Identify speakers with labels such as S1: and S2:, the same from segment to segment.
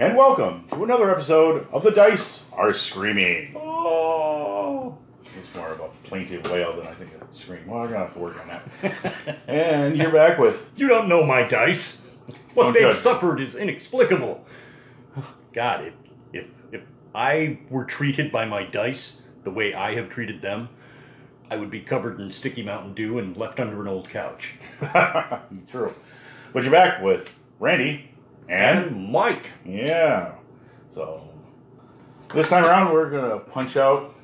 S1: and welcome to another episode of The Dice Are Screaming.
S2: Oh.
S1: It's more of a plaintive wail than I think a scream. Well, I'm going to have to work on that. and you're back with,
S2: You don't know my dice. What
S1: Don't
S2: they've
S1: judge.
S2: suffered is inexplicable. God, if, if if I were treated by my dice the way I have treated them, I would be covered in sticky Mountain Dew and left under an old couch.
S1: true. But you're back with Randy and,
S2: Mike.
S1: yeah. So this time around, we're going to punch out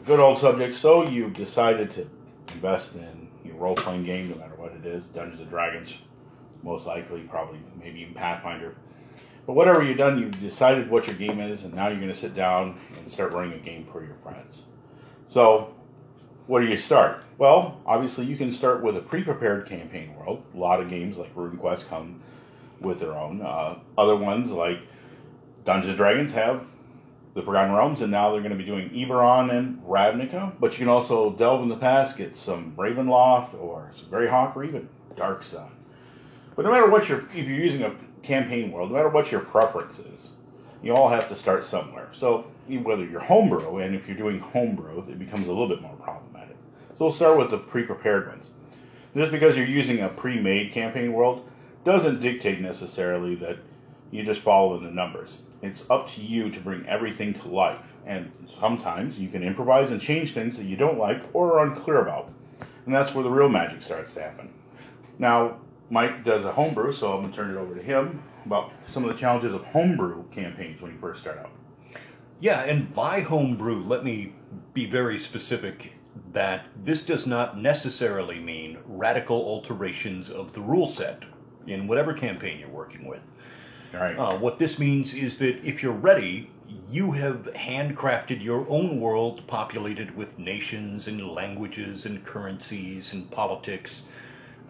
S1: a good old subject. So you've decided to invest in your role playing game, no matter what it is Dungeons and Dragons, most likely, probably, maybe even Pathfinder. But whatever you've done, you've decided what your game is, and now you're going to sit down and start running a game for your friends. So, where do you start? Well, obviously, you can start with a pre prepared campaign world. A lot of games like RuneQuest come with their own. Uh, other ones like Dungeons and Dragons have the Forgotten Realms, and now they're going to be doing Eberron and Ravnica. But you can also delve in the past, get some Ravenloft or some Greyhawk or even Dark Sun. But no matter what your, if you're using a campaign world, no matter what your preference is, you all have to start somewhere. So whether you're homebrew, and if you're doing homebrew, it becomes a little bit more problematic. So we'll start with the pre-prepared ones. Just because you're using a pre-made campaign world doesn't dictate necessarily that you just follow the numbers. It's up to you to bring everything to life, and sometimes you can improvise and change things that you don't like or are unclear about, and that's where the real magic starts to happen. Now, Mike does a homebrew, so I'm going to turn it over to him about some of the challenges of homebrew campaigns when you first start out.
S2: Yeah, and by homebrew, let me be very specific that this does not necessarily mean radical alterations of the rule set in whatever campaign you're working with.
S1: All right.
S2: Uh, what this means is that if you're ready, you have handcrafted your own world populated with nations and languages and currencies and politics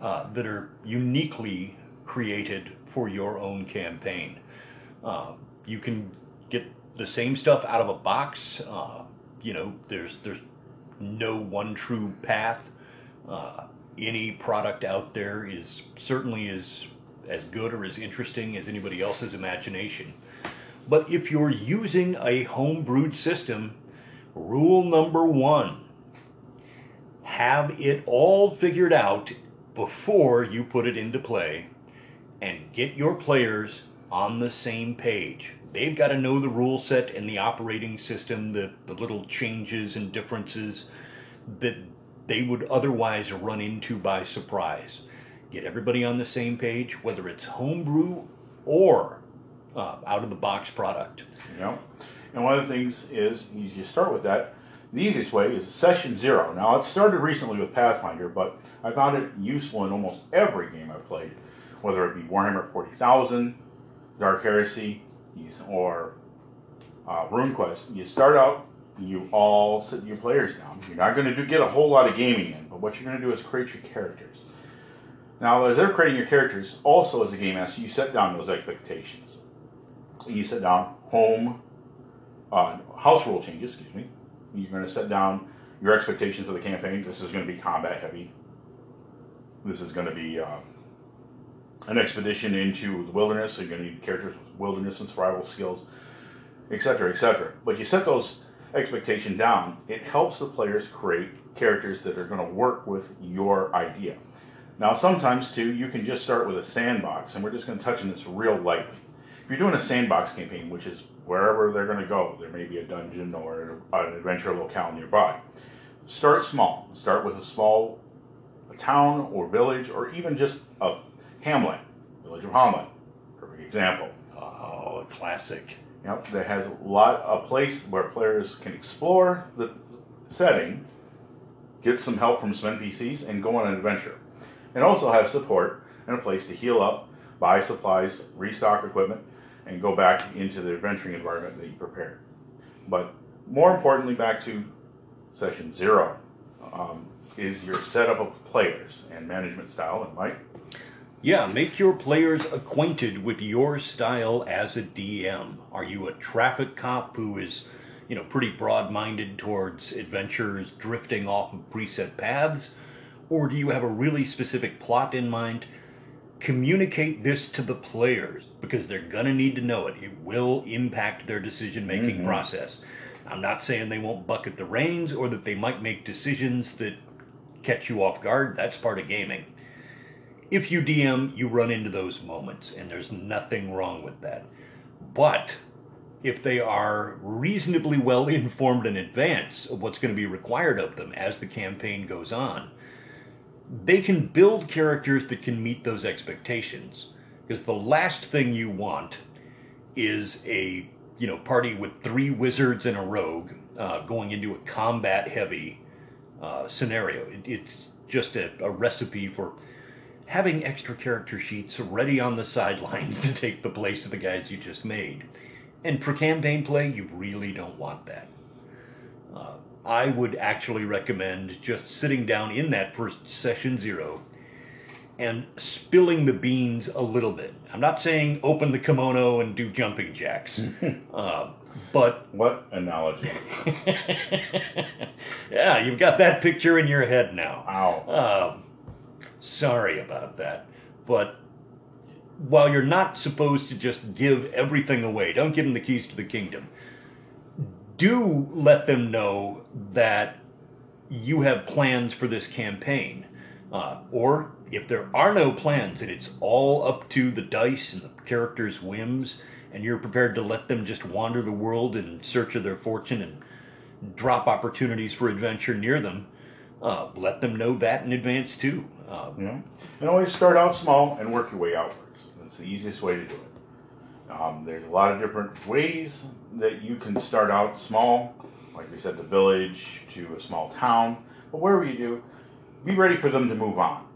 S2: uh, that are uniquely created for your own campaign. Uh, you can get the same stuff out of a box. Uh, you know, there's there's no one true path. Uh, any product out there is certainly as as good or as interesting as anybody else's imagination. But if you're using a home-brewed system, rule number one: have it all figured out before you put it into play, and get your players on the same page. They've got to know the rule set and the operating system, the, the little changes and differences that they would otherwise run into by surprise. Get everybody on the same page, whether it's homebrew or uh, out of the box product.
S1: Know, and one of the things is you start with that. The easiest way is session zero. Now it started recently with Pathfinder, but I found it useful in almost every game I've played, whether it be Warhammer Forty Thousand, Dark Heresy, or uh, RuneQuest. You start out, you all sit your players down. You're not going to do, get a whole lot of gaming in, but what you're going to do is create your characters. Now, as they're creating your characters, also as a game master, you set down those expectations. You set down home, uh, house rule changes, excuse me. You're going to set down your expectations for the campaign. This is going to be combat heavy. This is going to be uh, an expedition into the wilderness. So you're going to need characters with wilderness and survival skills, etc., etc. But you set those expectation down. It helps the players create characters that are going to work with your idea. Now, sometimes too, you can just start with a sandbox, and we're just going to touch on this real lightly. If you're doing a sandbox campaign, which is wherever they're going to go, there may be a dungeon or an adventure locale nearby. Start small. Start with a small town or village, or even just a hamlet, village of Hamlet, perfect example.
S2: Oh, a classic.
S1: Yep, that has a lot a place where players can explore the setting, get some help from some NPCs, and go on an adventure. And also have support and a place to heal up, buy supplies, restock equipment, and go back into the adventuring environment that you prepared. But more importantly, back to session zero, um, is your setup of players and management style. And Mike,
S2: Yeah, make your players acquainted with your style as a DM. Are you a traffic cop who is, you know, pretty broad-minded towards adventures drifting off of preset paths, or do you have a really specific plot in mind? communicate this to the players because they're going to need to know it. It will impact their decision making
S1: Mhm.
S2: process. I'm not saying they won't bucket the reins or that they might make decisions that catch you off guard. That's part of gaming. If you DM, you run into those moments, and there's nothing wrong with that. But if they are reasonably well informed in advance of what's going to be required of them as the campaign goes on, they can build characters that can meet those expectations. Because the last thing you want is a you know party with three wizards and a rogue uh, going into a combat heavy uh, scenario. It, it's just a, a recipe for having extra character sheets ready on the sidelines to take the place of the guys you just made. And for campaign play, you really don't want that. Uh, I would actually recommend just sitting down in that first session zero and spilling the beans a little bit. I'm not saying open the kimono and do jumping jacks, uh, but
S1: What analogy?
S2: yeah, you've got that picture in your head now.
S1: Ow.
S2: Um, sorry about that. But while you're not supposed to just give everything away, don't give them the keys to the kingdom. Do let them know that you have plans for this campaign. Uh, or if there are no plans and it's all up to the dice and the characters' whims, and you're prepared to let them just wander the world in search of their fortune and drop opportunities for adventure near them, uh, let them know that in advance too. Uh,
S1: You know, and always start out small and work your way outwards. That's the easiest way to do it. Um, there's a lot of different ways that you can start out small, like we said, the village to a small town. But wherever you do, be ready for them to move on.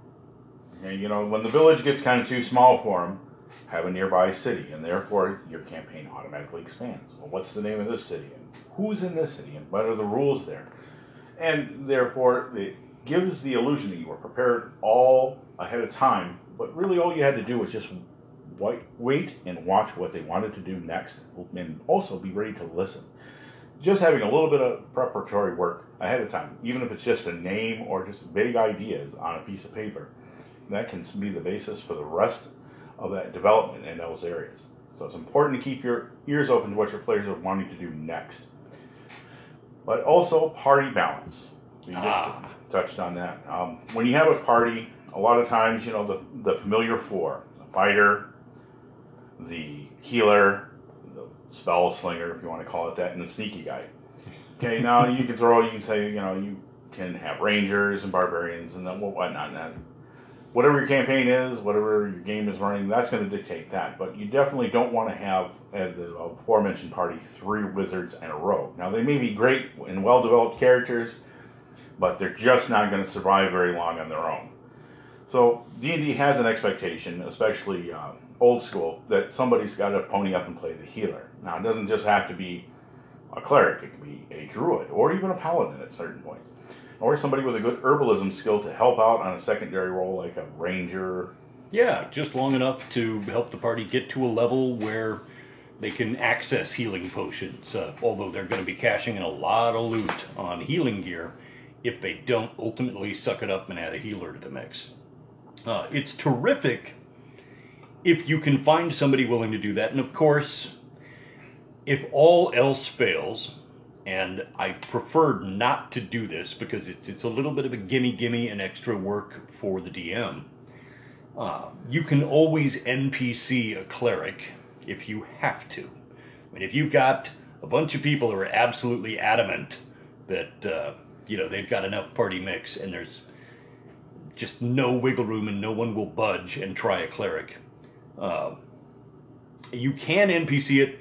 S1: Okay, you know, when the village gets kind of too small for them, have a nearby city, and therefore your campaign automatically expands. Well, what's the name of this city, and who's in this city, and what are the rules there? and therefore it gives the illusion that you were prepared all ahead of time. But really, all you had to do was just wait, and watch what they wanted to do next, and also be ready to listen. Just having a little bit of preparatory work ahead of time, even if it's just a name or just vague ideas on a piece of paper, that can be the basis for the rest of that development in those areas. So it's important to keep your ears open to what your players are wanting to do next but also party balance. You just
S2: Ah.
S1: Touched on that. Um, when you have a party, a lot of times, you know, the, the familiar four the fighter, the healer, the spell slinger, if you want to call it that, and the sneaky guy. Okay, now you can throw, you can say, you know, you can have rangers and barbarians and then whatnot. And whatever your campaign is, whatever your game is running, that's going to dictate that. But you definitely don't want to have, at the aforementioned party, three wizards and a rogue. Now, they may be great and well developed characters, but they're just not going to survive very long on their own. So, D&D has an expectation, especially uh, old school, that somebody's got to pony up and play the healer. Now, it doesn't just have to be a cleric, it can be a druid, or even a paladin at certain points or somebody with a good herbalism skill to help out on a secondary role like a ranger.
S2: yeah, just long enough to help the party get to a level where they can access healing potions, uh, although they're going to be cashing in a lot of loot on healing gear if they don't ultimately suck it up and add a healer to the mix. Uh, it's terrific if you can find somebody willing to do that. And of course, if all else fails, and I prefer not to do this because it's it's a little bit of a gimme gimme and extra work for the DM. Uh, you can always NPC a cleric if you have to. I mean, if you've got a bunch of people who are absolutely adamant that uh, you know they've got enough party mix and there's just no wiggle room and no one will budge and try a cleric, uh, you can NPC it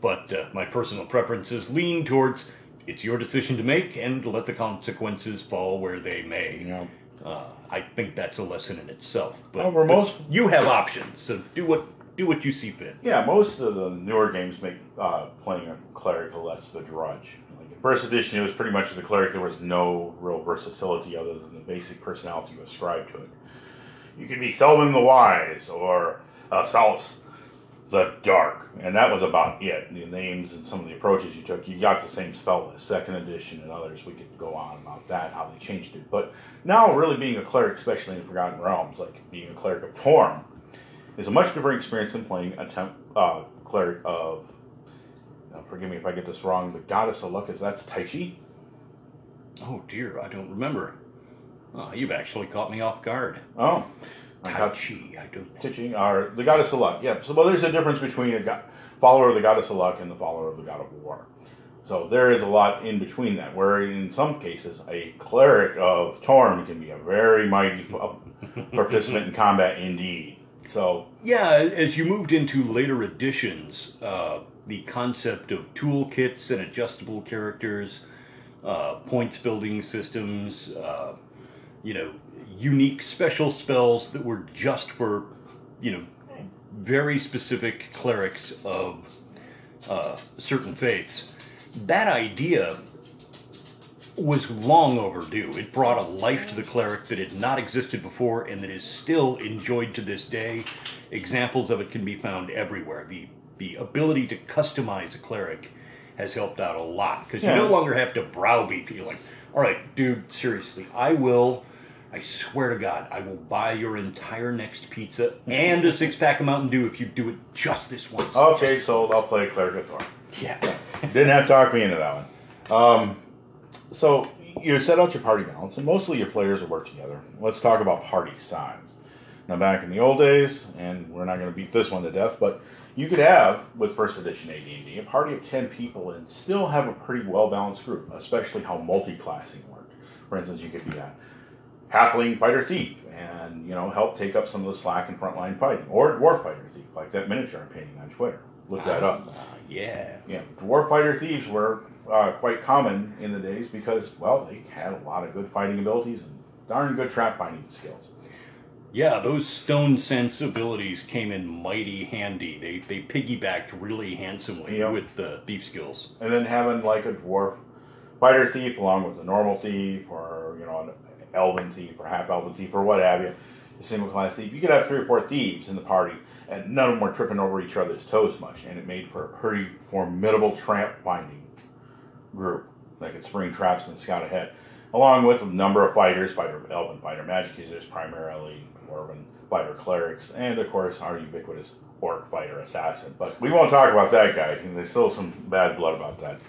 S2: but uh, my personal preferences lean towards it's your decision to make and let the consequences fall where they may.
S1: You know,
S2: Uh, I think that's a lesson in itself. But,
S1: Well, we're
S2: but
S1: most-
S2: you have options, so do what do what you see fit.
S1: yeah, most of the newer games make uh, playing a cleric less of a drudge. Like first edition, it was pretty much the cleric. There was no real versatility other than the basic personality you ascribe to it. You could be Selden the Wise or uh, Salus the dark, and that was about it. The names and some of the approaches you took, you got the same spell list, second edition and others. We could go on about that, how they changed it. But now, really being a cleric, especially in Forgotten Realms, like being a cleric of Torm, is a much different experience than playing a temp, uh, cleric of. Forgive me if I get this wrong. The goddess of luck is that's Tai Chi.
S2: Oh dear, I don't remember. Oh, you've actually caught me off guard.
S1: Oh, I
S2: Tai
S1: got
S2: Chi, I don't.
S1: teaching or the goddess of luck. Yeah. So, well, there's a difference between a go- follower of the goddess of luck and the follower of the god of war. So there is a lot in between that. Where in some cases, a cleric of Torm can be a very mighty participant in combat indeed. So
S2: Yeah, as you moved into later editions, uh, the concept of toolkits and adjustable characters, uh, points building systems, uh, you know, unique special spells that were just for, you know, very specific clerics of uh, certain faiths. That idea was long overdue. It brought a life to the cleric that had not existed before and that is still enjoyed to this day. Examples of it can be found everywhere. The the ability to customize a cleric has helped out a lot because
S1: Yeah.
S2: you no longer have to browbeat people like, all right, dude, seriously, I will. I swear to God, I will buy your entire next pizza and a six pack of Mountain Dew if you do it just this once.
S1: okay, so I'll play cleric of Torm.
S2: Yeah.
S1: Didn't have to talk me into that one. Um, so you set out your party balance, and mostly your players will work together. Let's talk about party size. Now, back in the old days, and we're not going to beat this one to death, but you could have with first edition AD&D a party of ten people and still have a pretty well balanced group, especially how multi-classing worked. For instance, you could be a halfling fighter thief, and you know help take up some of the slack in frontline fighting, or dwarf fighter thief, like that miniature I'm painting on Twitter. Look that up.
S2: Ah, yeah.
S1: Yeah, dwarf fighter thieves were uh, quite common in the days because, well, they had a lot of good fighting abilities and darn good trap binding skills.
S2: Yeah, those stone sensibilities came in mighty handy. They they piggybacked really handsomely
S1: Yep.
S2: with the thief skills.
S1: And then having like a dwarf fighter thief along with a normal thief or, you know, an elven thief or half elven thief or what have you, a single class thief, you could have three or four thieves in the party and none of them were tripping over each other's toes much. And it made for a pretty formidable trap binding group that could spring traps and scout ahead. Along with a number of fighters, fighter elven fighter magic users, primarily dwarven fighter clerics, and of course our ubiquitous orc fighter assassin. But we won't talk about that guy. There's still some bad blood about that.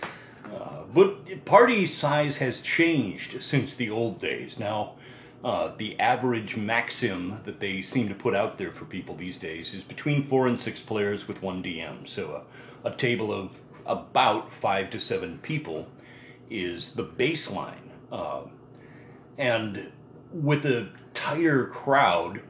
S2: Uh, but party size has changed since the old days. Now, uh, the average maxim that they seem to put out there for people these days is between four and six players with one DM. So a, a table of about five to seven people is the baseline. Uh, and with a tighter crowd,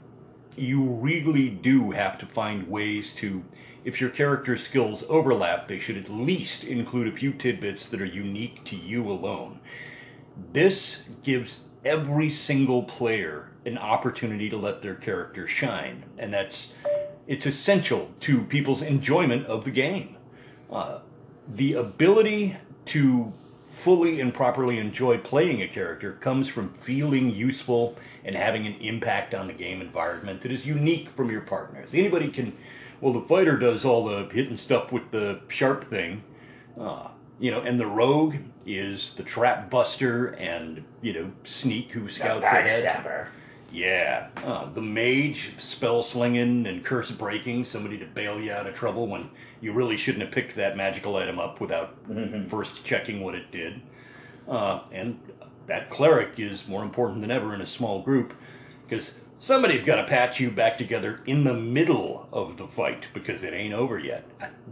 S2: you really do have to find ways to if your character's skills overlap they should at least include a few tidbits that are unique to you alone. This gives every single player an opportunity to let their character shine and that's it's essential to people's enjoyment of the game. Uh, the ability to fully and properly enjoy playing a character comes from feeling useful and having an impact on the game environment that is unique from your partners. Anybody can, well, the fighter does all the hitting stuff with the sharp thing, uh, you know, and the rogue is the trap buster and, you know, sneak who scouts ahead. Yeah, uh, the mage, spell slinging and curse breaking, somebody to bail you out of trouble when you really shouldn't have picked that magical item up without first checking what it did. Uh, and that cleric is more important than ever in a small group because somebody's got to patch you back together in the middle of the fight because it ain't over yet.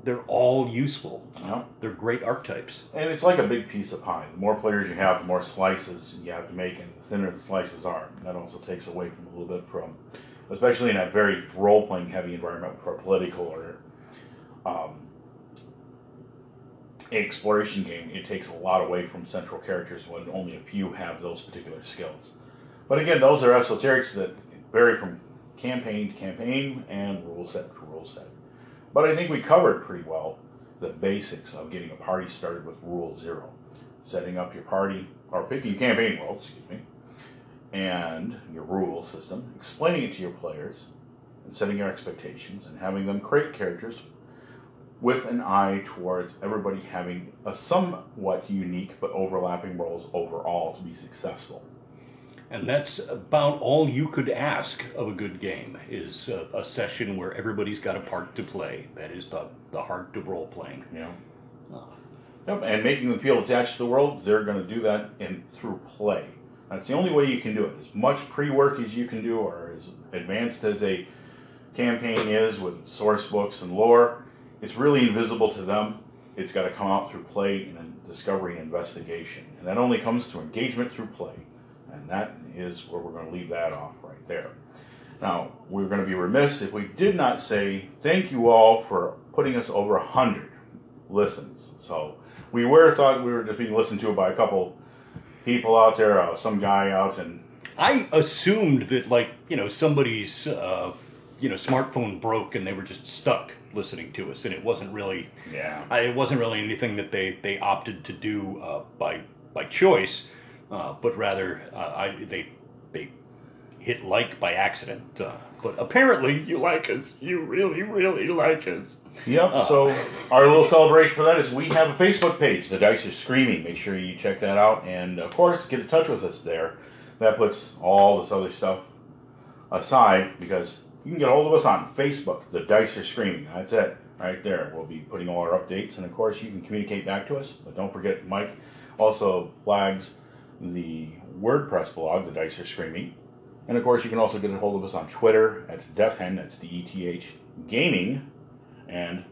S2: They're all useful.
S1: Yeah.
S2: They're great archetypes.
S1: And it's like a big piece of pie. The more players you have, the more slices you have to make, and the thinner the slices are. That also takes away from a little bit from, especially in a very role playing heavy environment for a political or um, exploration game. It takes a lot away from central characters when only a few have those particular skills. But again, those are esoterics that vary from campaign to campaign and rule set to rule set. But I think we covered pretty well the basics of getting a party started with rule zero. Setting up your party, or picking your campaign role, excuse me, and your rule system, explaining it to your players, and setting your expectations and having them create characters with an eye towards everybody having a somewhat unique but overlapping roles overall to be successful.
S2: And that's about all you could ask of a good game is a, a session where everybody's got a part to play. That is the, the heart of role playing.
S1: Know?
S2: Oh. Ah.
S1: Yep, and making them feel attached to the world, they're going to do that in through play. That's the only way you can do it. As much pre-work as you can do, or as advanced as a campaign is with source books and lore, it's really invisible to them. It's got to come out through play and discovery and investigation, and that only comes through engagement through play, and that is where we're going to leave that off right there. Now, we're going to be remiss if we did not say thank you all for putting us over a hundred listens. So we were thought we were just being listened to by a couple people out there, uh, some guy out in
S2: I assumed that, like, you know, somebody's, uh, you know, smartphone broke and they were just stuck listening to us, and it wasn't really,
S1: yeah.
S2: I, it wasn't really anything that they, they opted to do uh, by by choice, uh, but rather uh, I, they they hit like by accident. Uh, but apparently, you like us. You really, really like us.
S1: Yep. so our little celebration for that is we have a Facebook page, The Dice Are Screaming. Make sure you check that out, and of course, get in touch with us there. That puts all this other stuff aside because you can get a hold of us on Facebook. The Dice Are Screaming. That's it, right there. We'll be putting all our updates, and of course, you can communicate back to us. But don't forget, Mike also flags the WordPress blog, The Dice Are Screaming. And of course, you can also get a hold of us on Twitter at Death Hen, that's D E T H Gaming, and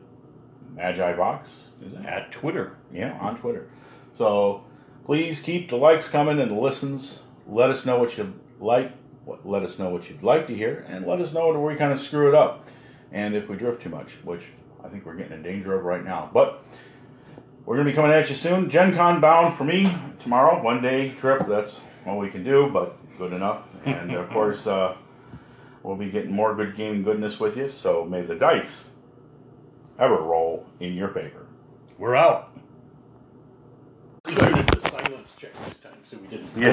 S1: Magi Box, is that?
S2: At Twitter.
S1: Yeah, on Twitter. So please keep the likes coming and the listens. Let us know what you like. Let us know what you'd like to hear, and let us know where we kind of screw it up, and if we drift too much, which I think we're getting in danger of right now. But we're going to be coming at you soon. Gen Con bound for me tomorrow, one day trip. That's all we can do, but good enough. And of course, uh, we'll be getting more good gaming goodness with you. So may the dice ever roll in your favor.
S2: We're out. We did the silence check this time, so we didn't.
S1: Yeah.